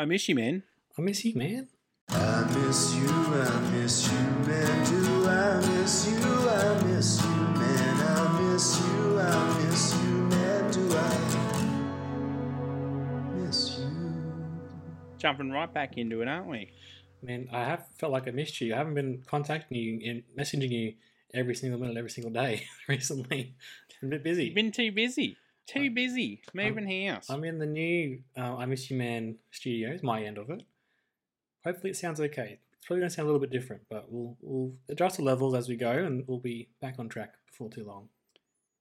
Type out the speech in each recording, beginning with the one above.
I miss you, man. I miss you, man. I miss you, I miss you, man. Do I miss you? I miss you, man. I miss you, I miss you, man. Do I miss you? Jumping right back into it, aren't we? Man, I have felt like I missed you. I haven't been contacting you and messaging you every single minute, every single day recently. I'm a bit busy. You've been too busy. Too busy. Moving house. I'm in the new uh, I Miss You Man studios, my end of it. Hopefully, it sounds okay. It's probably going to sound a little bit different, but we'll we'll adjust the levels as we go, and we'll be back on track before too long.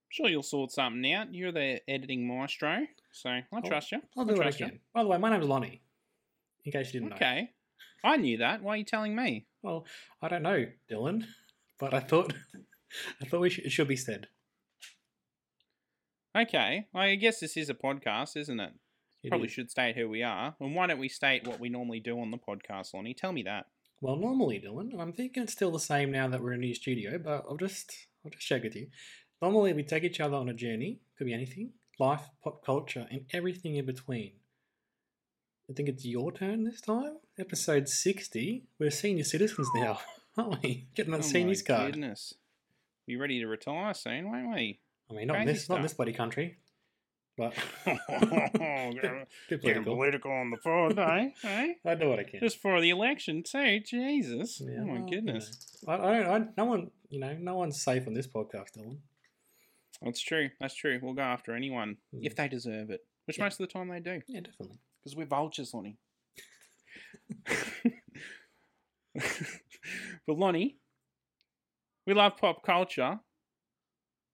sure you'll sort something out. You're the editing maestro, so I I'll- trust you. I'll do what I trust you. By the way, my name's Lonnie. In case you didn't know. Okay. I knew that. Why are you telling me? Well, I don't know, Dylan, but I thought I thought we should, it should be said. Okay. I guess this is a podcast, isn't it? It Probably is. should state who we are. And why don't we state what we normally do on the podcast, Lonnie? Tell me that. Well, normally, Dylan, and I'm thinking it's still the same now that we're in a new studio, but I'll just I'll just check with you. Normally, we take each other on a journey. Could be anything, life, pop culture, and everything in between. I think it's your turn this time. Episode sixty. We're senior citizens now, aren't we? Getting that oh seniors my card. goodness. Be ready to retire soon, won't we? I mean, not in Crazy this, not in this bloody country, but Getting bit, bit Getting political. political on the phone, eh? eh? I do what I can. Just for the election too. Jesus. Yeah, oh my well, you goodness. know. I, I don't. I, no one, you know, no one's safe on this podcast, Dylan. That's true. That's true. We'll go after anyone if Mm. they deserve it, which Yeah. most of the time they do, Yeah, definitely. because we're vultures, Lonnie. but Lonnie, we love pop culture.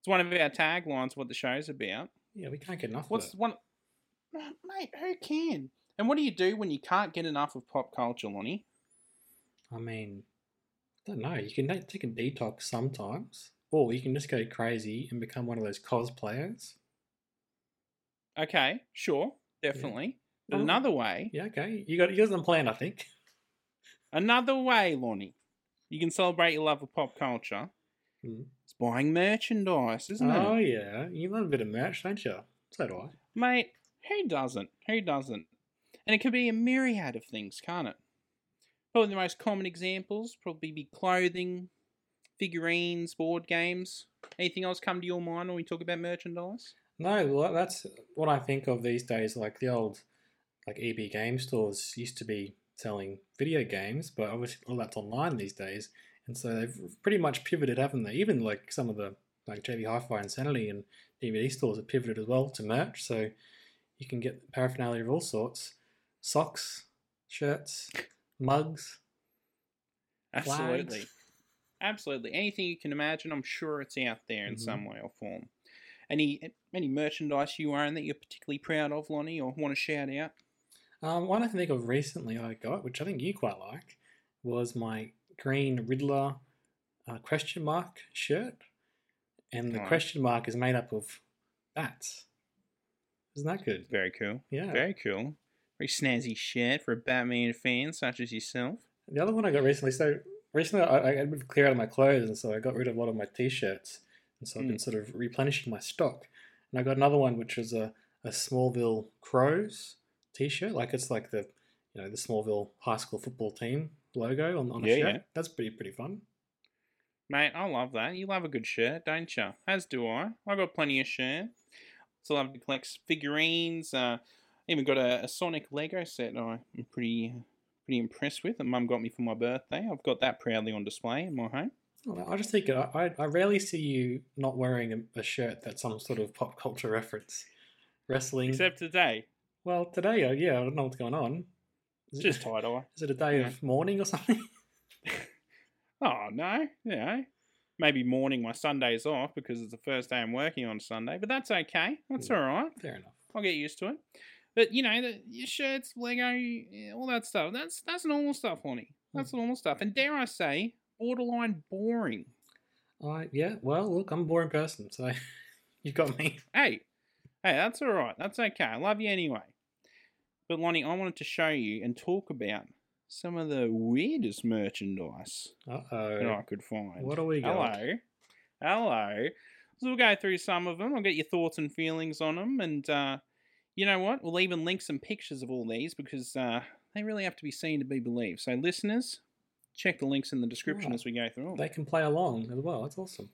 It's one of our taglines. What the show's about. Yeah, we can't get enough What's of it. one, mate? Who can? And what do you do when you can't get enough of pop culture, Lonnie? I mean, I don't know. You can take a detox sometimes, or you can just go crazy and become one of those cosplayers. Okay, sure, definitely. But Well, another way, Yeah, okay. You got you got some plan, I think. another way, Lonnie, you can celebrate your love of pop culture. Mm. It's buying merchandise, isn't it? Oh yeah, you love a bit of merch, don't you? So do I. Mate, who doesn't? Who doesn't? And it could be a myriad of things, can't it? Probably the most common examples probably be clothing, figurines, board games. Anything else come to your mind when we talk about merchandise? No, well, that's what I think of these days. Like the old, like EB game stores used to be selling video games, but obviously all that's online these days, and so they've pretty much pivoted, haven't they? Even like some of the like JB Hi-Fi and Sanity and DVD stores have pivoted as well to merch, so you can get paraphernalia of all sorts: socks, shirts, mugs. Absolutely. Flags. Absolutely. Anything you can imagine, I'm sure it's out there in Mhm. some way or form. Any any merchandise you own that you're particularly proud of, Lonnie, or want to shout out? Um, one I think of recently I got, which I think you quite like, was my green Riddler uh, question mark shirt, and the Right. question mark is made up of bats. Isn't that good? Very cool. Yeah. Very cool. Very snazzy shirt for a Batman fan such as yourself. The other one I got recently, so recently I, I had to clear out of my clothes, and so I got rid of a lot of my t-shirts, and so I've been sort of replenishing my stock. And I got another one which was a, a Smallville Crows t-shirt, like it's like the you know the Smallville high school football team logo on, on the Yeah, shirt. yeah. That's pretty pretty fun. Mate, I love that. You love a good shirt, don't you? As do I. I've got plenty of shirt. Still love to collect figurines. Uh, even got a, a Sonic Lego set I'm pretty pretty impressed with. And Mum got me for my birthday. I've got that proudly on display in my home. Well, I just think I, I, I rarely see you not wearing a, a shirt that's some sort of pop culture reference. Wrestling. Except today, well, today, uh, yeah, I don't know what's going on. Is just tie dye. is it a day yeah. of mourning or something? Oh no, you know, maybe morning my Sundays off because it's the first day I'm working on Sunday, but that's okay. That's hmm. Yeah. all right. Fair enough. I'll get used to it. But you know, the your shirts, Lego, all that stuff. That's that's normal stuff, Lonnie. Hmm. That's normal stuff. And dare I say, borderline boring. I yeah. Well, look, I'm a boring person, so you've got me. Hey, hey, that's all right. That's okay. I love you anyway. But Lonnie, I wanted to show you and talk about some of the weirdest merchandise Uh that I could find. What are we got? Hello, hello. So we'll go through some of them. I'll get your thoughts and feelings on them, and uh, you know what? We'll even link some pictures of all these because uh, they really have to be seen to be believed. So listeners, check the links in the description Right. as we go through. 'em. They can play along as well. That's awesome.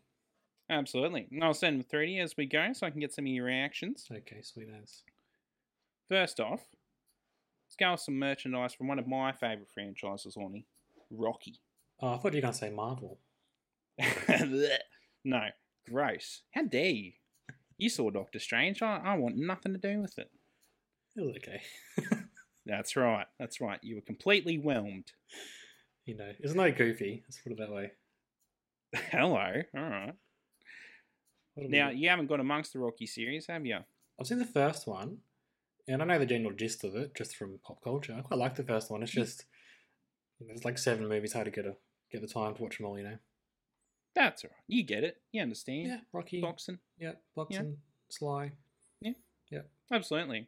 Absolutely. And I'll send them through to you as we go, so I can get some of your reactions. Okay, sweet as. First off, with some merchandise from one of my favourite franchises, Lonnie. Rocky. Oh, I thought you were gonna say Marvel. No, gross. How dare you? You saw Doctor Strange. I, I want nothing to do with it. It was okay. That's right. That's right. You were completely whelmed. you know, it's no goofy. Let's put it that way. Hello. All right. Have we Now, you haven't got amongst the Rocky series, have you? I've seen the first one, and I know the general gist of it just from pop culture. I quite like the first one. It's mm. just you know, there's like seven movies. Hard to get a get the time to watch them all. You know. That's all right. You get it. You understand. Yeah, Rocky. Boxing. Yeah, boxing. Sly. Yeah. Yeah. Absolutely.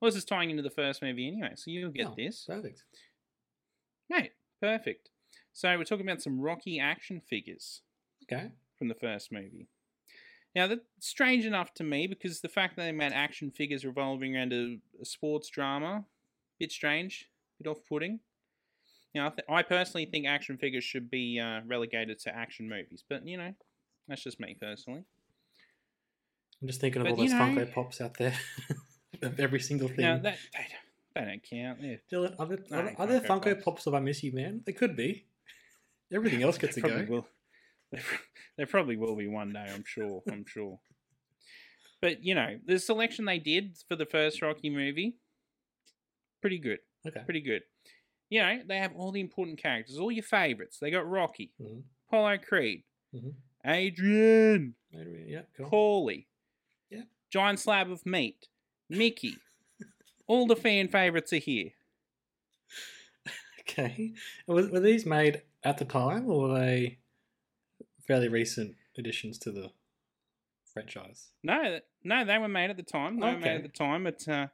Well, this is tying into the first movie anyway, so you'll get Oh, this. Perfect. Mate, perfect. So we're talking about some Rocky action figures Okay. from the first movie. Now that's strange enough to me because the fact that they made action figures revolving around a, a sports drama, bit strange, bit off-putting. Now, I, th- I personally think action figures should be uh, relegated to action movies, but you know, that's just me personally. I'm just thinking of But, all those know- Funko Pops out there. of every single thing. Now that they, don't- they don't count. They're, Dylan, are there, No, are, there- are there Funko Funko Pops. Pops of I Miss You Man? They could be. Everything else gets a go. will. They probably will be one day. I'm sure. I'm sure. But you know, the selection they did for the first Rocky movie, pretty good. Okay. Pretty good. You know, they have all the important characters, all your favorites. They got Rocky, Mhm. Apollo Creed, Mhm. Adrian, Maybe- Yeah, cool. Paulie, Yeah. giant slab of meat, Mickey. all the fan favorites are here. Okay. Were, were these made at the time, or were they fairly recent additions to the franchise? No, no, they were made at the time. They were made at the time, but uh,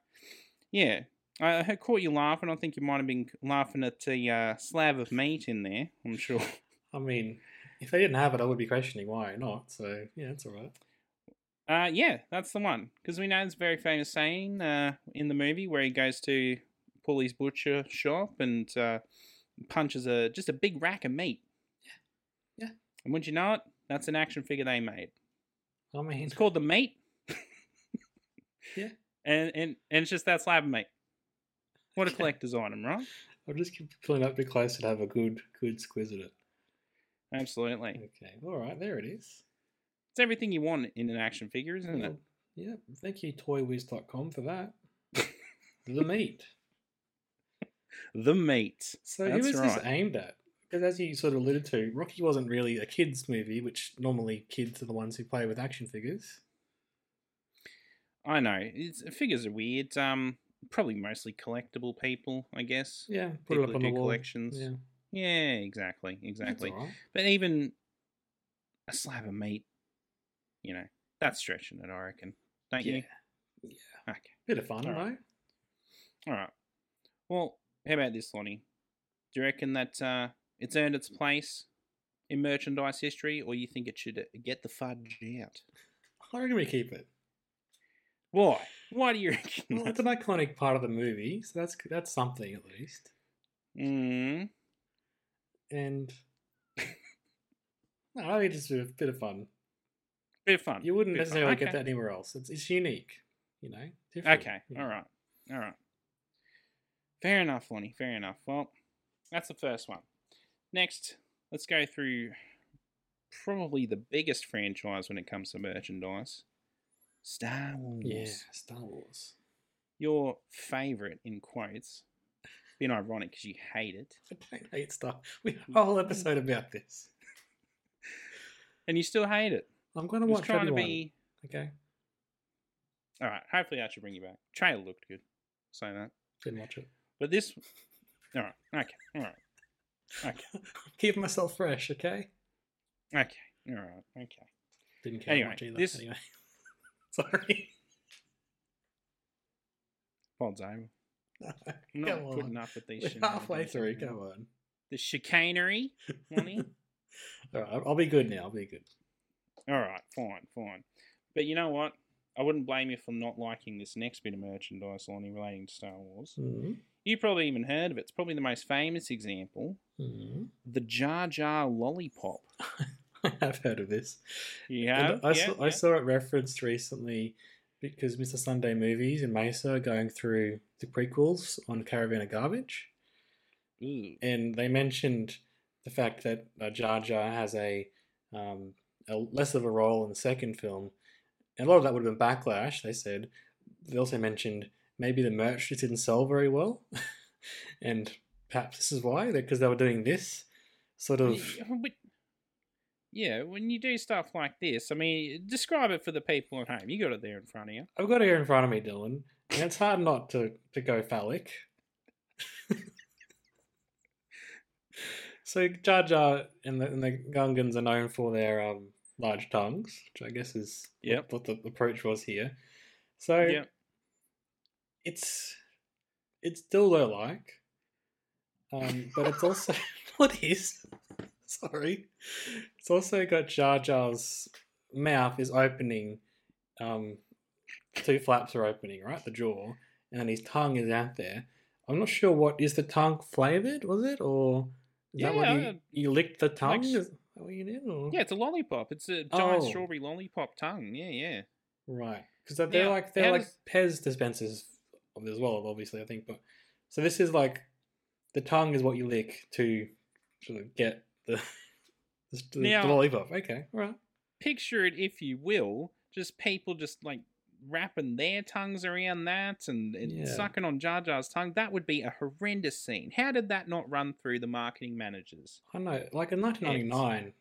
yeah, I I caught you laughing. I think you might have been laughing at the uh, slab of meat in there. I'm sure. I mean, if they didn't have it, I would be questioning why not. So yeah, it's all right. Uh, yeah, that's the one because we know there's a very famous saying uh, in the movie where he goes to Paulie's butcher shop and uh, punches a just a big rack of meat. And wouldn't you know it? That's an action figure they made. I mean, It's called the meat. Yeah. And and and it's just that slab of meat. What a Okay. collector's item, right? I'll just keep pulling up bit closer to have a good, good squiz at it. Absolutely. Okay, all right, there it is. It's everything you want in an action figure, isn't it? Well, Yeah, thank you, toywiz.com, for that. the meat. The meat. So That's who is right. this aimed at? Because as you sort of alluded to, Rocky wasn't really a kids' movie, which normally kids are the ones who play with action figures. I know. It's, figures are weird. Um, probably mostly collectible people, I guess. Yeah, put People it up on the wall. collections. Yeah, Yeah, exactly, exactly. right. But even a slab of meat, you know, that's stretching it, I reckon. Don't Yeah, you? yeah. Okay. Bit of fun, All right? right. All right. Well, how about this, Lonnie? Do you reckon that uh, it's earned its place in merchandise history, or you think it should uh, get the fudge out? I reckon we keep it. Why? Why do you reckon? Well, it's an iconic part of the movie, so that's that's something at least. mm, And no, I think it's just a bit of fun. bit of fun. You wouldn't bit necessarily Okay. get that anywhere else. It's, it's unique, you know. different, Okay. know. All right. All right. Fair enough, Lonnie. Fair enough. Well, that's the first one. Next, let's go through probably the biggest franchise when it comes to merchandise Star Wars. Yeah, Star Wars. Your favorite, in quotes. Being ironic because you hate it. I don't hate stuff. We have a whole episode about this. And you still hate it. I'm going to watch trying everyone. to be. Okay. All right. Hopefully that should bring you back. Trailer looked good. Say that. Didn't watch it. But this. All right. Okay. All right. Okay. Keep myself fresh, okay? Okay. All right. Okay. Didn't care Anyway, much either. this- Anyway. Sorry. Over. I'm Come not on. putting up with these. We're halfway through. Come on. The chicanery, Lonnie. All right, I'll- I'll be good now. I'll be good. All right, fine, fine. But you know what? I wouldn't blame you for not liking this next bit of merchandise, Lonnie, relating to Star Wars. Mm-hmm. You probably even heard of it. It's probably the most famous example. Mm-hmm. The Jar Jar Lollipop. I have heard of this. You have? I, yeah, saw, I saw it referenced recently because Mr. Sunday Movies in Mesa are going through the prequels on Caravan of Garbage. Ooh. and they mentioned the fact that uh, Jar Jar has a, um, a less of a role in the second film, and a lot of that would have been backlash. They said they also mentioned maybe the merch just didn't sell very well, and perhaps this is why because they were doing this sort of. Yeah, when you do stuff like this, I mean, describe it for the people at home. You got it there in front of you. I've got it here in front of me, Dylan, and it's hard not to to go phallic. So Jar Jar and the, and the Gungans are known for their um, large tongues, which I guess is what- Yep. what, the approach was here. So Yeah. It's it's dildo like, um, but it's also what is sorry, it's also got Jar Jar's mouth is opening, um, two flaps are opening right, the jaw, and then his tongue is out there. I'm not sure what is the tongue flavored, was it, or is that what Yeah, you, you licked the tongue? s- Is that what you did? Or? Yeah, it's a lollipop. It's a giant Oh. strawberry lollipop tongue. Yeah, yeah. Right, because they're Now, like they're like does- Pez dispensers as well, obviously. I think, but so this is like the tongue is what you lick to sort of get the the, the, Now- lollipop. Okay, all right. Picture it, if you will, just people just like wrapping their tongues around that and, and Yeah. sucking on Jar Jar's tongue. That would be a horrendous scene. How did that not run through the marketing managers? I know, like in 1999,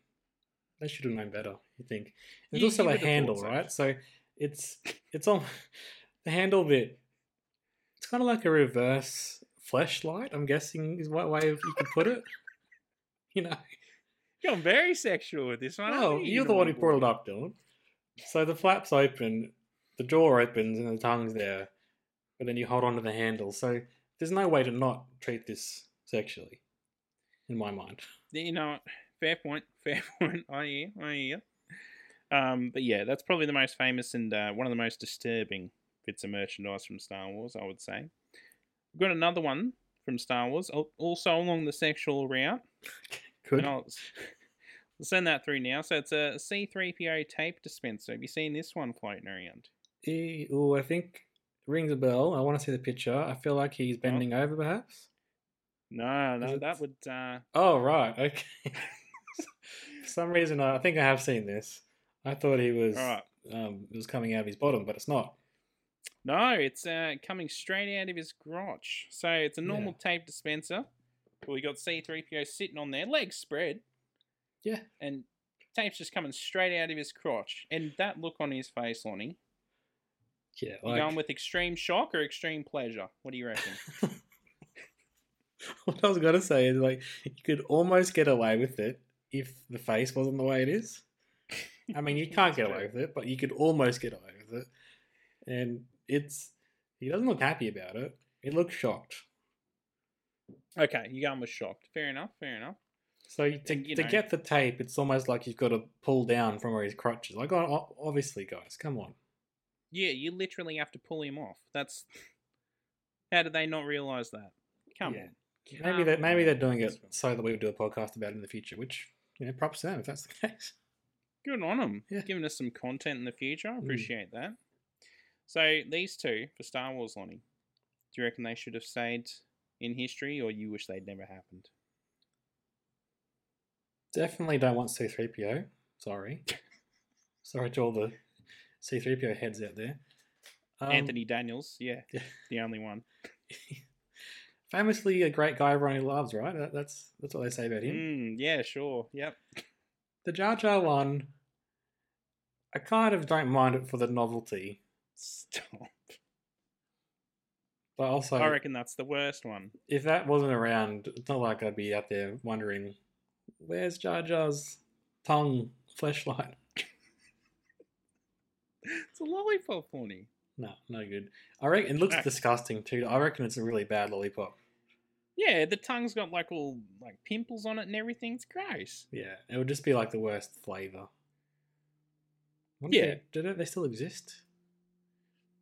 they should have known better. You think? There's You- also you a handle, so. right? So it's it's on the handle bit. It's kind of like a reverse fleshlight. I'm guessing is what way you could put it. You know. You're very sexual with this one. Oh, you're the one who brought it up, Dylan. So the flaps open, the door opens, and the tongue's there, but then you hold on to the handle. So there's no way to not treat this sexually, in my mind. You know, what? fair point. Fair point. I hear. I hear. Um, but yeah, that's probably the most famous and uh, one of the most disturbing bits of merchandise from Star Wars, I would say. We've got another one from Star Wars, also along the sexual route. Good. I'll, I'll send that through now. So it's a C3PO tape dispenser. Have you seen this one floating around? Eh, Oh, I think rings a bell. I want to see the picture. I feel like he's bending over, perhaps. No, no, it- that would. Uh, Oh, right. Okay. For some reason, I I think I have seen this. I thought he was Alright. um, it was coming out of his bottom, but it's not. No, it's uh, coming straight out of his crotch. So it's a normal tape dispenser. We got C3PO sitting on there, legs spread. Yeah. And tape's just coming straight out of his crotch. And that look on his face, Lonnie. Yeah, You like going with extreme shock or extreme pleasure? What do you reckon? what I was gonna say is like you could almost get away with it if the face wasn't the way it is. I mean, you can't get away with it, but you could almost get away with it. And it's he doesn't look happy about it. He looks shocked. okay, you're going with shocked. Fair enough, fair enough. So to, You to know. get the tape, it's almost like you've got to pull down from where his crotch is. Like, oh, obviously, guys, come on. Yeah, you literally have to pull him off. That's how did they not realize that? Come Yeah. on. Maybe that Come maybe they're doing it so that we would do a podcast about it in the future. Which you know, props to them if that's the case. Good on them. Yeah. Giving us some content in the future. I Mm. appreciate that. So these two for Star Wars, Lonnie. Do you reckon they should have stayed in history, or you wish they'd never happened? Definitely don't want C3PO. Sorry. Sorry to all the C3PO heads out there. Um, Anthony Daniels, yeah, the only one. Famously a great guy everyone loves, right? That, that's that's what they say about him. Mm, yeah, sure. Yep. The Jar Jar one, I kind of don't mind it for the novelty. Stop. But also, I reckon that's the worst one. if that wasn't around, it's not like I'd be out there wondering, where's Jar Jar's tongue fleshlight? It's a lollipop pony. No, no good. I reckon it looks Ah. disgusting too. I reckon it's a really bad lollipop. Yeah, the tongue's got like all like pimples on it and everything. It's gross. Yeah, it would just be like the worst flavor. Wonder Yeah. they, do they still exist?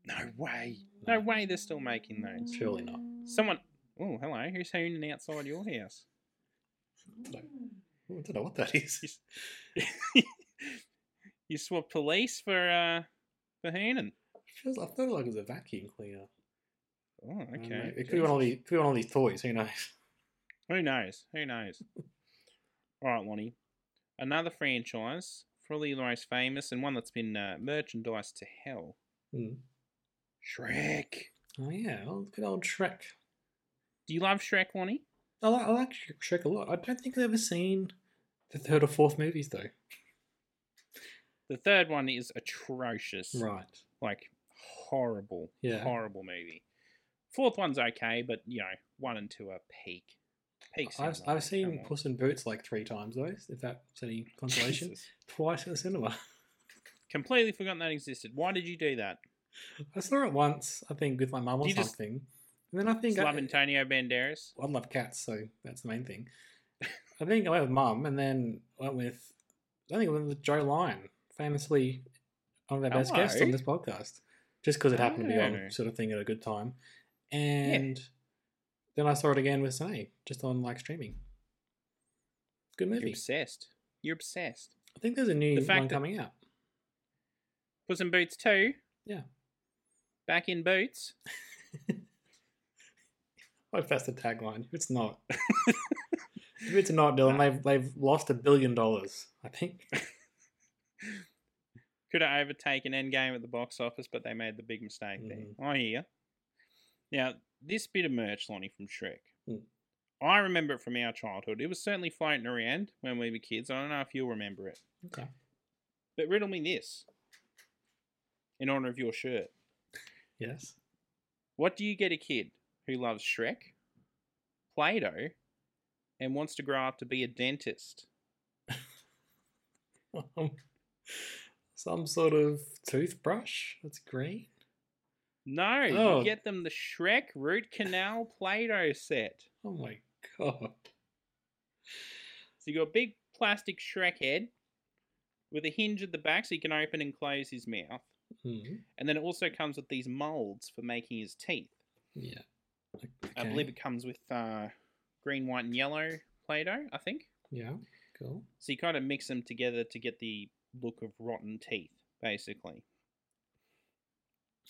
No way. No way they're still making those. Surely not. Someone. Oh, hello. Who's hooning outside your house? I don't know what that is. You, swap police for uh for hooning. Feels, I thought like it was a vacuum cleaner. Oh, I don't know. okay. It could be one of these. Could be one of these toys. Who knows? Who knows? Who knows? All right, Lonnie. Another franchise, probably the most famous and one that's been uh, merchandised to hell. Hmm. Shrek. Oh yeah, old, good old Shrek. Do you love Shrek, Lonnie? I like, I like Shrek a lot. I don't think I've ever seen the third or fourth movies though. The third one is atrocious. Right. Like horrible, Yeah. horrible movie. Fourth one's okay, but you know, one and two are peak. Peak. I've I've seen. Puss in Boots like three times though. If that's any consolation. Jesus. Twice in the cinema. Completely forgotten that existed. Why did you do that? I saw it once. I think with my mum or You just- something. And then I think I, love Antonio Banderas. I love cats, so that's the main thing. I think I went with mum, and then went with I think I went with Joe Lyon, famously one of our best guests on this podcast, just because it happened to be Oh. on sort of thing at a good time. And then I saw it again with Sonny, just on like streaming. Good You're movie. obsessed. You're obsessed. I think there's a new The fact one coming out. Puss in Boots 2. Yeah. Back in Boots. I hope that's the tagline. If it's not, if it's not, Dylan, they've they've lost a billion dollars. I think. Could have overtaken Endgame at the box office, but they made the big mistake there. Mhm. I hear. Now, this bit of merch, Lonnie, from Shrek. Mm. I remember it from our childhood. It was certainly floating around when we were kids. I don't know if you'll remember it. Okay. But riddle me this. In honor of your shirt. Yes. What do you get a kid who loves Shrek, Play Doh, and wants to grow up to be a dentist? Um, some sort of toothbrush that's green. No, Oh. you get them the Shrek root canal Play Doh set. Oh my god. So you got a big plastic Shrek head with a hinge at the back so you can open and close his mouth. Hmm. And then it also comes with these molds for making his teeth. Yeah. Okay. I believe it comes with uh, green, white, and yellow Play Doh, I think. Yeah. Cool. So you kind of mix them together to get the look of rotten teeth, basically.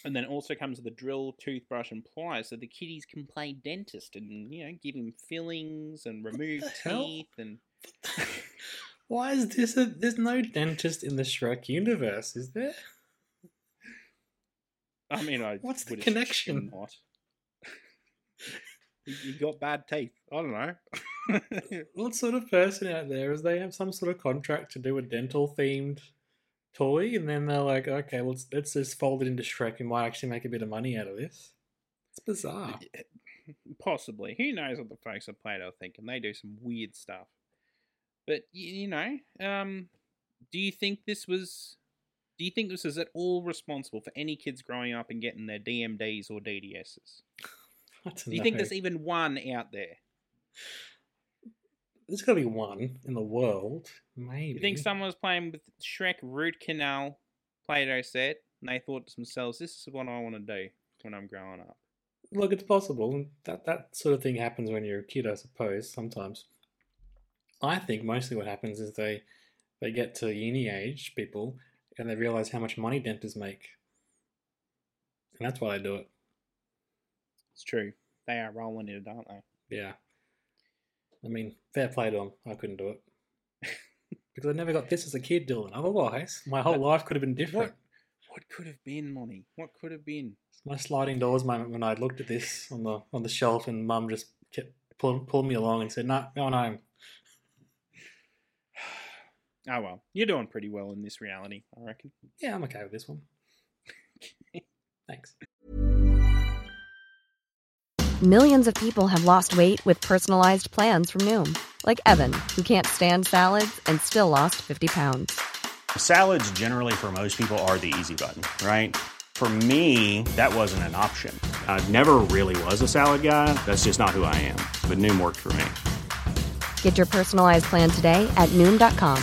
And then it also comes with a drill, toothbrush, and pliers, so the kiddies can play dentist and you know give him fillings and remove the hell? teeth and. Why is this a? There's no dentist in the Shrek universe, is there? I mean, I What's the connection? Not. you got bad teeth. I don't know. What sort of person out there is they have some sort of contract to do a dental themed toy, and then they're like, okay, well, let's, let's just fold it into Shrek and might actually make a bit of money out of this. It's bizarre. Possibly. Who knows what the folks at Play-Doh think, and they do some weird stuff. But you know, um, do you think this was? Do you think this is at all responsible for any kids growing up and getting their DMDs or DDSs? Do you think there's even one out there? There's got to be one in the world, maybe. You think someone was playing with Shrek Root Canal Play-Doh set, and they thought to themselves, "This is what I want to do when I'm growing up." Look, it's possible. That that sort of thing happens when you're a kid, I suppose. Sometimes. I think mostly what happens is they they get to uni age people and they realize how much money dentists make, and that's why they do it. It's true. They are rolling in it, aren't they? Yeah. I mean, fair play to them. I couldn't do it because I never got this as a kid, Dylan. Otherwise, my whole life could have been different. What could have been, Lonnie? What could have been? It's My sliding doors moment when I looked at this on the on the shelf and Mum just kept pulling pulling me along and said, "Nah, going home." Oh well, you're doing pretty well in this reality, I reckon. Yeah, I'm okay with this one. Thanks. Millions of people have lost weight with personalized plans from Noom, like Evan, who can't stand salads and still lost 50 pounds. Salads, generally, for most people, are the easy button, right? For me, that wasn't an option. I never really was a salad guy. That's just not who I am. But Noom worked for me. Get your personalized plan today at Noom.com.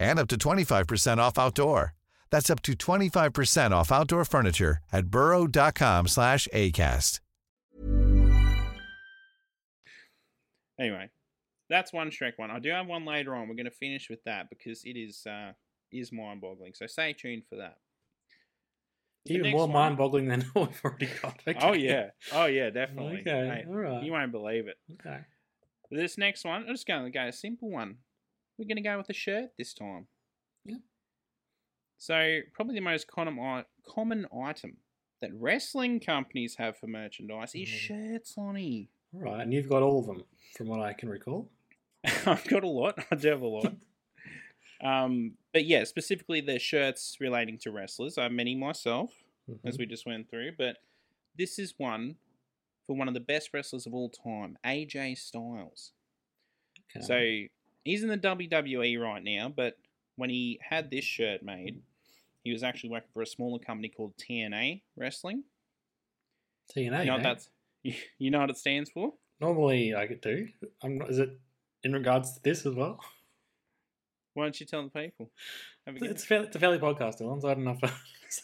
and up to 25% off outdoor. That's up to 25% off outdoor furniture at burrow.com slash ACAST. Anyway, that's one Shrek one. I do have one later on. We're going to finish with that because it is uh, is mind boggling. So stay tuned for that. The Even more one- mind boggling than what we've already got. Okay. Oh yeah, oh yeah, definitely. Okay, Mate, all right. You won't believe it. Okay. This next one, I'm just going to go a simple one. We're going to go with a shirt this time. Yeah. So probably the most common common item that wrestling companies have for merchandise is Mhm. shirts, Lonnie. All right. And you've got all of them, from what I can recall. I've got a lot. I do have a lot. um, but yeah, specifically the shirts relating to wrestlers. I have many myself, as Mhm. we just went through. But this is one for one of the best wrestlers of all time, AJ Styles. Okay. So he's in the WWE right now, but when he had this shirt made, he was actually working for a smaller company called TNA Wrestling. TNA. You know what eh? that's you know what it stands for? Normally I do. I'm not, is it in regards to this as well? Why don't you tell the people? Have a go. It's, fairly, it's a fairly podcast, Dylan, so I don't know if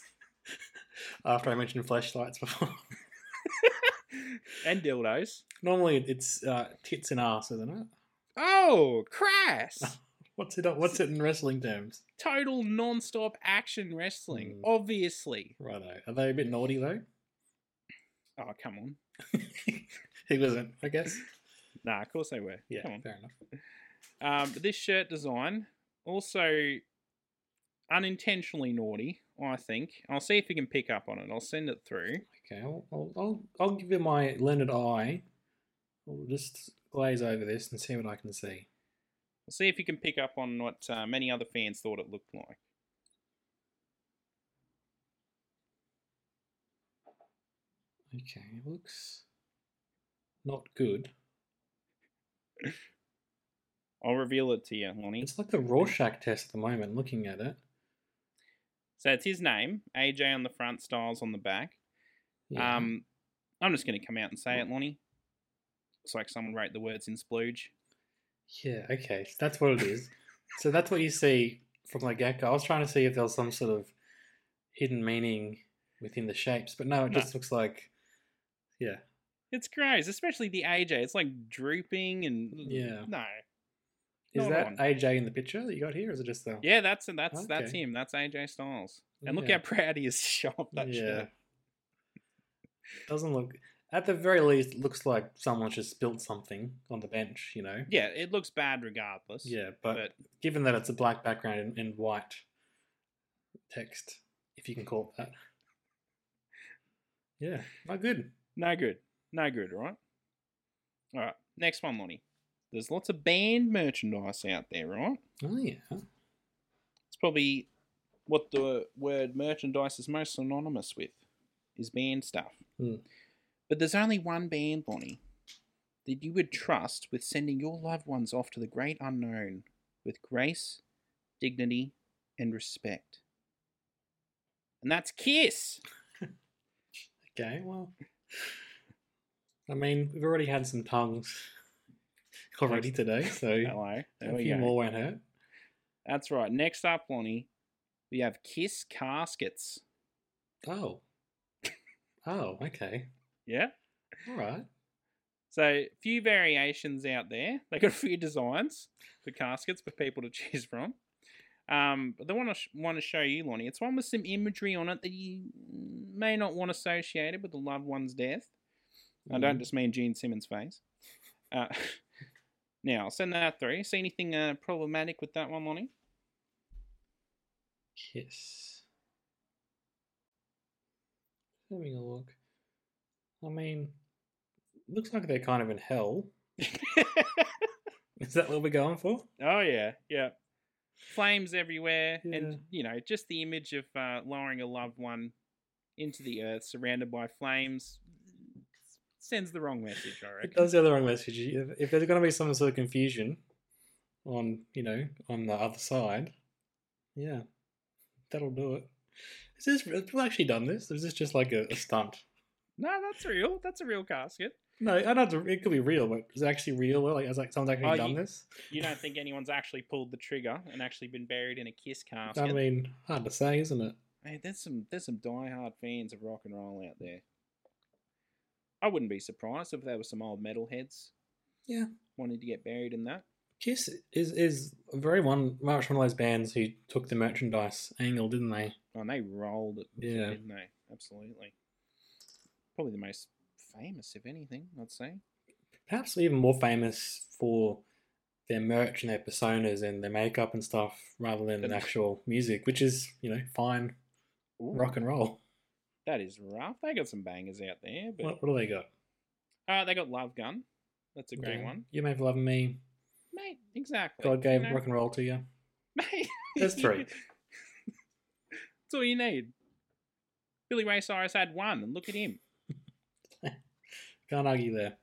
After I mentioned flashlights before. and dildos. Normally it's uh, tits and ass, isn't it? Oh, crass! What's it? What's it in wrestling terms? Total non-stop action wrestling. Hmm. Obviously. Righto. Are they a bit naughty though? Oh, come on. he wasn't, I guess. Nah, of course they were. Yeah, Come on. fair enough. Um, but this shirt design also unintentionally naughty. I think. I'll see if you can pick up on it. I'll send it through. Okay, I'll, I'll, I'll, I'll give you my learned eye. I'll just glaze over this and see what I can see. We'll see if you can pick up on what uh, many other fans thought it looked like. Okay, it looks not good. I'll reveal it to you, Lonnie. It's like the Rorschach test at the moment, looking at it. So it's his name, AJ on the front, Styles on the back. Yeah. Um, I'm just going to come out and say it, Lonnie. Looks like someone wrote the words in splooge. Yeah, okay. so That's what it is. so that's what you see from the get go. I was trying to see if there was some sort of hidden meaning within the shapes, but no, it No. just looks like yeah. It's gross, especially the AJ. It's like drooping and Yeah. no. Is Not that on. AJ in the picture that you got here, or is it just the Yeah, that's that's that's him. That's AJ Styles. And look Yeah. how proud he is to show off that yeah. shirt. Doesn't look at the very least it looks like someone just spilt something on the bench, you know? Yeah, it looks bad regardless. Yeah, but, but given that it's a black background and, and white text, if you can call it that. Yeah, not good. no good. No good, right? Alright, next one, Lonnie. There's lots of band merchandise out there, right? Oh yeah. It's probably what the word merchandise is most synonymous with is band stuff. Hmm. But there's only one band, Bonnie, that you would trust with sending your loved ones off to the great unknown with grace, dignity, and respect. And that's Kiss. Okay, well. I mean, we've already had some tongues already today, so Hello. There a few go. more won't hurt. That's right. Next up, Lonnie, we have Kiss caskets. Oh. Oh, okay. Yeah? All right. So, a few variations out there. They got a few designs for caskets for people to choose from. Um, but the one I sh- want to show you, Lonnie, it's one with some imagery on it that you may not want associated with the loved one's death. I don't Mhm. just mean Gene Simmons' face. Uh, now, I'll send that through. See anything uh, problematic with that one, Lonnie? Kiss. Having a look. I mean, looks like they're kind of in hell. Is that what we're going for? Oh yeah, yeah. Flames everywhere, Yeah. and you know, just the image of uh, lowering a loved one into the earth, surrounded by flames, sends the wrong message. I reckon. It does the other wrong message. If, if there's going to be some sort of confusion on, you know, on the other side, yeah, that'll do it. Is this have people actually done this? Or is this just like a, a stunt? No, that's real. That's a real casket. No, I know it's- it could be real, but is it actually real? Like, is like someone's actually Oh, done you- this? You don't think anyone's actually pulled the trigger and actually been buried in a kiss casket? I mean, hard to say, isn't it? Hey, there's some there's some diehard fans of rock and roll out there. I wouldn't be surprised if there were some old metalheads Yeah. wanting to get buried in that. Kiss is is very one much one of those bands who took the merchandise angle, didn't they? Oh, and they rolled it, it, Yeah. didn't they? Absolutely. Probably the most famous, if anything, I'd say. Perhaps even more famous for their merch and their personas and their makeup and stuff, rather than the actual music, which is you know fine rock and roll. That is rough. They got some bangers out there, but What, what do they got? uh, they got Love Gun. That's a great Yeah. one, You may have loved me. mate. Exactly. God gave you know? rock and roll to you. Mate, That's three. That's all you need. Billy Ray Cyrus had one, and look at him. Can't argue there.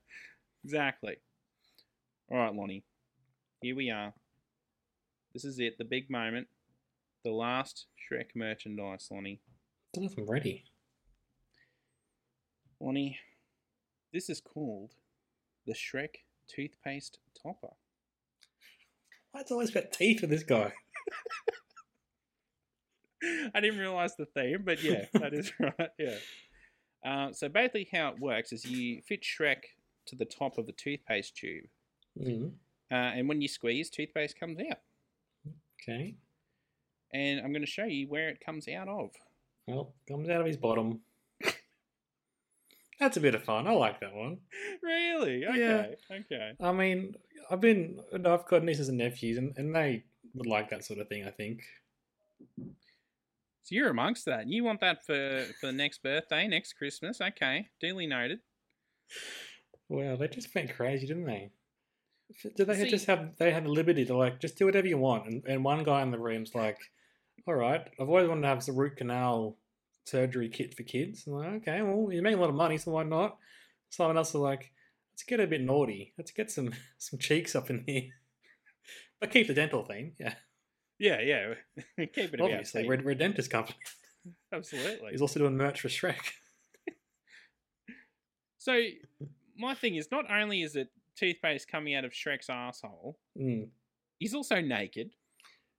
Exactly. All right, Lonnie. Here we are. This is it, the big moment. The last Shrek merchandise, Lonnie. don't know if I'm ready. Lonnie, this is called the Shrek toothpaste topper. Why it's always about teeth with this guy? I didn't realize the theme, but yeah, that is right. Yeah. Uh, so basically, how it works is you fit Shrek to the top of the toothpaste tube, Mm, uh, and when you squeeze, toothpaste comes out. okay. And I'm going to show you where it comes out of. Well, comes out of his bottom. That's a bit of fun. I like that one. Really? Okay. Yeah. Okay. I mean, I've been, I've got nieces and nephews, and, and they would like that sort of thing. I think. So you're amongst that. You want that for for the next birthday, next Christmas? Okay, duly noted. Wow, they just went crazy, didn't they? Did they See- just have they had the liberty to like just do whatever you want? And, and one guy in the room's like, "All right, I've always wanted to have some root canal surgery kit for kids." I'm like, "Okay, well, you make a lot of money, so why not?" Someone else is like, "Let's get a bit naughty. Let's get some some cheeks up in here, but keep the dental thing." Yeah, Yeah, yeah. Keep it obviously, we're, we're a dentist company. Absolutely. He's also doing merch for Shrek. So my thing is, not only is it toothpaste coming out of Shrek's asshole, Mm. he's also naked.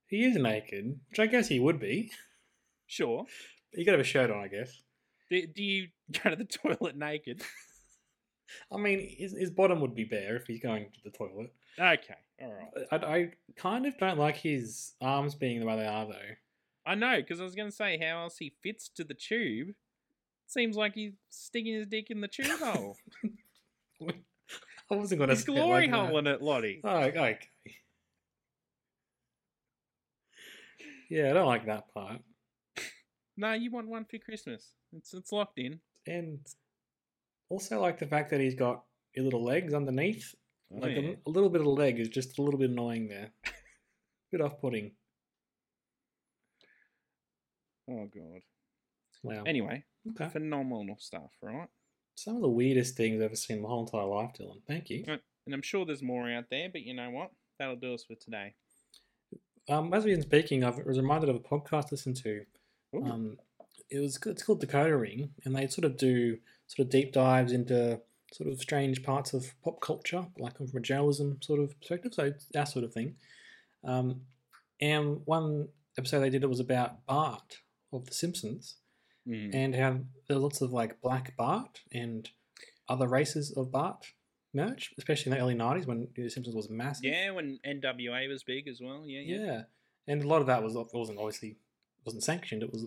He is naked, which I guess he would be. Sure. You got to have a shirt on, I guess. Do, do you go to the toilet naked? I mean, his, his bottom would be bare if he's going to the toilet. Okay, all right. I, I kind of don't like his arms being the way they are, though. I know, because I was going to say how else he fits to the tube. Seems like he's sticking his dick in the tube hole. I wasn't going to He's glory holing it, Lottie. Oh, okay. Yeah, I don't like that part. No, you want one for Christmas. It's it's locked in. And also like the fact that he's got his little legs underneath. Oh, like a, a little bit of leg is just a little bit annoying there. a bit off-putting. Oh god. Wow. Anyway, Okay. phenomenal stuff, right? Some of the weirdest things I've ever seen in my whole entire life, Dylan. Thank you. And I'm sure there's more out there, but you know what? That'll do us for today. Um, as we've been speaking, I was reminded of a podcast I listened to. Um, it was it's called Decoder Ring, and they sort of do sort of deep dives into sort of strange parts of pop culture, like from a journalism sort of perspective. So that sort of thing. Um, and one episode they did it was about Bart of The Simpsons, Mm. and how there are lots of like black Bart and other races of Bart merch, especially in the early '90s when The Simpsons was massive. Yeah, when NWA was big as well. Yeah, yeah. Yeah. and a lot of that was wasn't obviously wasn't sanctioned. It was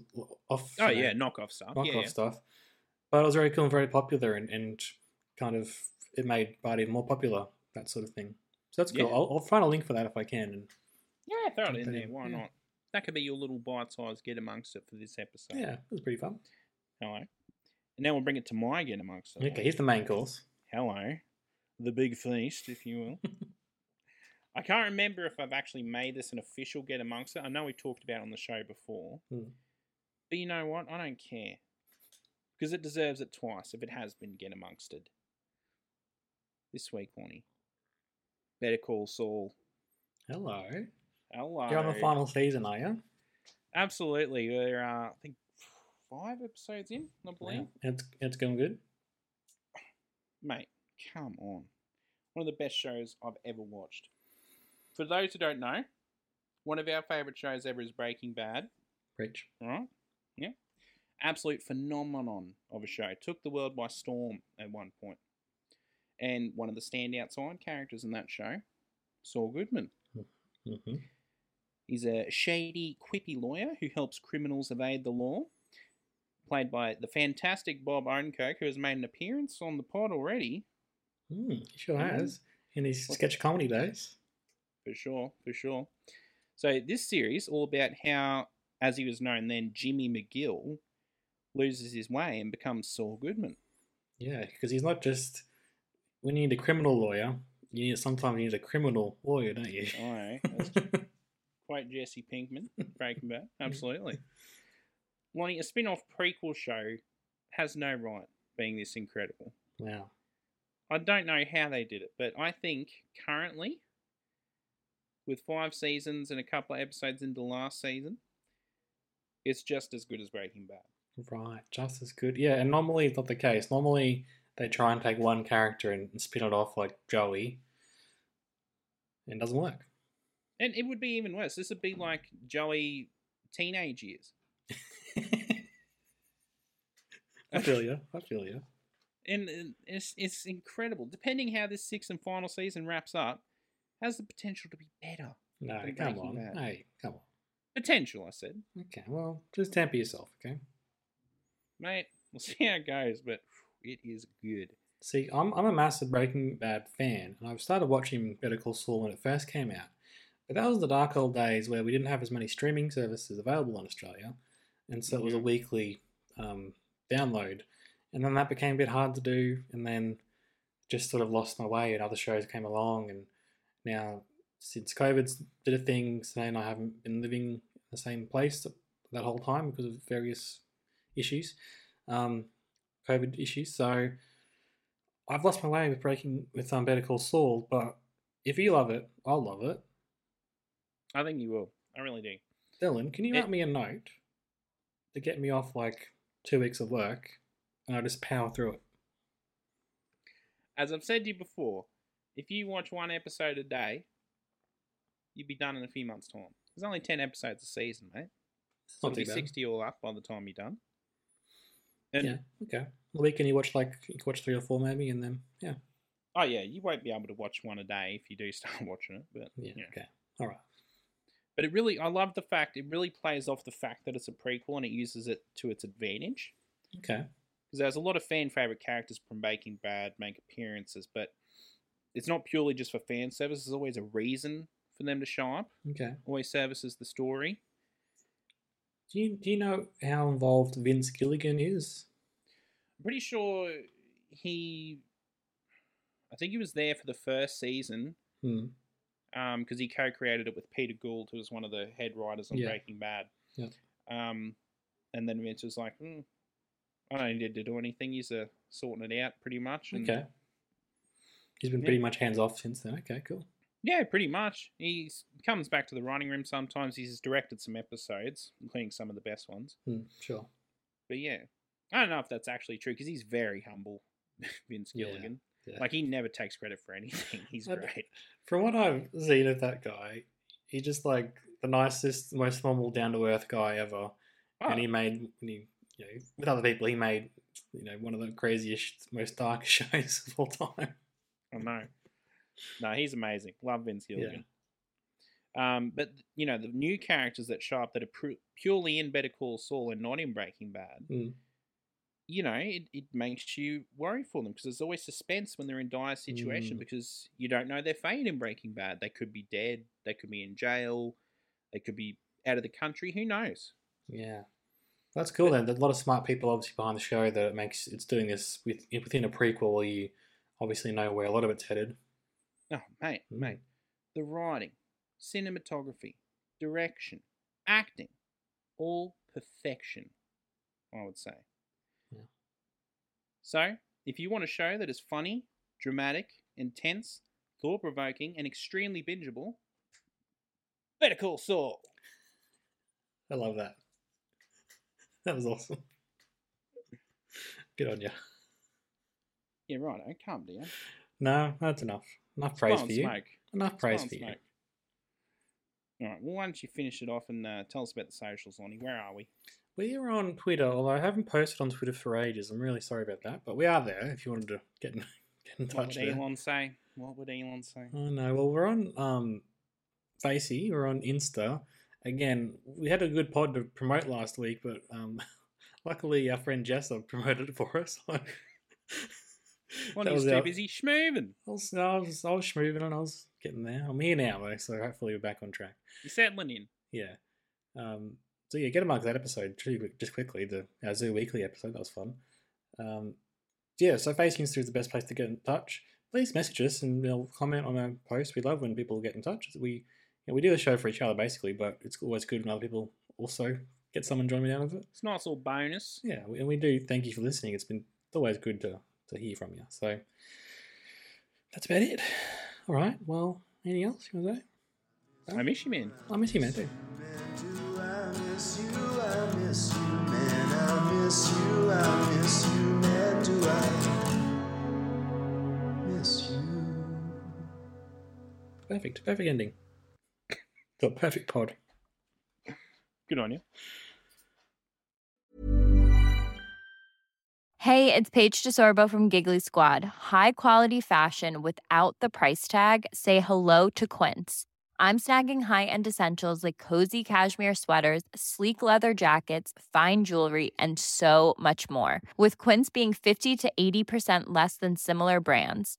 off. Oh you know, yeah, knockoff stuff. knockoff yeah, yeah. stuff. But it was very cool and very popular, and, and kind of it made Bart even more popular. That sort of thing. So that's cool. Yeah. I'll, I'll find a link for that if I can. And Yeah, throw it in there. Why yeah. not? That could be your little bite-sized get amongst it for this episode. yeah, it was pretty fun. Hello. And now we'll bring it to my get amongst it. Okay, here's the main course. Hello. The big feast, if you will. I can't remember if I've actually made this an official get amongst it. I know we talked about it on the show before. Hmm. But you know what? I don't care. Because it deserves it twice if it has been get amongst it. This week, Lonnie. Better Call Saul. Hello. Hello. You're on the final season, are you? Absolutely. We're, uh, I think, five episodes in, I believe. Yeah. It's it's going good. Mate, come on. One of the best shows I've ever watched. For those who don't know, one of our favourite shows ever is Breaking Bad, Preach. right? Yeah. Absolute phenomenon of a show. Took the world by storm at one point. And one of the standout side characters in that show, Saul Goodman. hmm He's a shady, quippy lawyer who helps criminals evade the law. Played by the fantastic Bob Odenkirk, who has made an appearance on the pod already. Mm, he sure has. In his sketch comedy days. For sure, for sure. So this series all about how, as he was known then, Jimmy McGill loses his way and becomes Saul Goodman. Yeah, because he's not just when you need a criminal lawyer, you need sometimes you need a criminal lawyer, don't you? All right, quite Jesse Pinkman, Breaking Bad. Absolutely. Lonnie, a spin-off prequel show has no right being this incredible. wow. I don't know how they did it, but I think currently, with five seasons and a couple of episodes into last season, it's just as good as Breaking Bad. Right, just as good. Yeah, and normally it's not the case. Normally they try and take one character and spin it off like Joey. And it doesn't work. And it would be even worse. This would be like Joey teenage years. I feel you. I feel you. And and it's, it's incredible. Depending how this sixth and final season wraps up, has the potential to be better. No, come on. Bad. Hey, come on. Potential, I said. Okay, well, just temper yourself, okay? Mate, we'll see how it goes, but it is good. See, I'm, I'm a massive Breaking Bad fan, and I've started watching Better Call Saul when it first came out. But that was the dark old days where we didn't have as many streaming services available in Australia, and so it was a weekly um, download. And then that became a bit hard to do, and then just sort of lost my way, and other shows came along. And now, since COVID's did a thing, saying I haven't been living in the same place that whole time because of various issues, um, COVID issues. So I've lost my way with breaking with um, Better Call Saul, but if you love it, I'll love it. I think you will. I really do. Dylan, can you It- write me a note to get me off like two weeks of work, and I'll just power through it? As I've said to you before, if you watch one episode a day, you'd be done in a few months' time. There's only 10 episodes a season, mate. So it'll be bad. 60 all up by the time you're done. And, Yeah, okay. A week, and you watch like you can watch three or four maybe, and then yeah, Oh, yeah, you won't be able to watch one a day if you do start watching it. But yeah, yeah. okay, all right. But it really, I love the fact, it really plays off the fact that it's a prequel and it uses it to its advantage. Okay. Because there's a lot of fan favorite characters from Breaking Bad make appearances, but it's not purely just for fan service. There's always a reason for them to show up. Okay. Always services the story. Do you do you know how involved Vince Gilligan is? I'm pretty sure he, I think he was there for the first season Hmm. because he co-created it with Peter Gould, who was one of the head writers on Yeah. Breaking Bad. Yeah. Um, and then Vince was like, mm, "I don't need to do anything. He's uh, sorting it out pretty much." And Okay. He's been Yeah. pretty much hands off since then. Okay, cool. Yeah, pretty much. He comes back to the writing room sometimes. He's directed some episodes, including some of the best ones. Hmm, sure. But yeah, I don't know if that's actually true because he's very humble, Vince Gilligan. yeah. Like he never takes credit for anything. He's great. From what I've seen of that guy, he's just like the nicest, most normal, down to earth guy ever. Oh, And he made, when he, you know, with other people, he made, you know, one of the craziest, most dark shows of all time. I know. No, he's amazing. Love Vince Gilligan. Um, but you know the new characters that show up that are pu- purely in Better Call Saul and not in Breaking Bad. Mm. You know, it, it makes you worry for them because there's always suspense when they're in dire situation Mm. because you don't know their fate in Breaking Bad. They could be dead. They could be in jail. They could be out of the country. Who knows? Yeah, that's cool. Then there's a lot of smart people obviously behind the show that it makes it's doing this with within a prequel. Where you obviously know where a lot of it's headed. Oh, mate, Mm. mate. The writing, cinematography, direction, acting, all perfection, I would say. So, if you want a show that is funny, dramatic, intense, thought provoking, and extremely bingeable, Better Call Saul. I love that. That was awesome. Good on you. Yeah, right. Oh, calm down. No, that's enough. Enough praise for you. Smoke. Enough praise for and you. All right. Well, why don't you finish it off and uh, tell us about the socials, Lonnie? Where are we? We are on Twitter, although I haven't posted on Twitter for ages. I'm really sorry about that, but we are there. If you wanted to get in, get in What touch would there. Elon say? What would Elon say? Oh no, well we're on um Facey, we're on Insta. Again, we had a good pod to promote last week, but um luckily our friend Jessa promoted it for us. Well, was too our- busy schmooving. I was, I was I was schmooving and I was getting there. I'm here now though, so hopefully we're back on track. You're settling in. Yeah. Um so yeah, get a mark that episode quick- just quickly, the our Zoo Weekly episode, that was fun. Um yeah, so Facey Insta is the best place to get in touch. Please message us and you know, comment on our post. We love when people get in touch. We you know, we do the show for each other basically, but it's always good when other people also get some enjoyment out of it. It's a nice little bonus. Yeah, we- and we do thank you for listening. It's been it's always good to to hear from you. So that's about it. All right. Well, anything else you want to say? I miss you, man. I miss you, man, too. Perfect. Perfect ending. Got perfect pod. Good on you. Hey, it's Paige DeSorbo from Giggly Squad. High quality fashion without the price tag. Say hello to Quince. I'm snagging high-end essentials like cozy cashmere sweaters, sleek leather jackets, fine jewelry, and so much more. With Quince being 50 to 80% less than similar brands.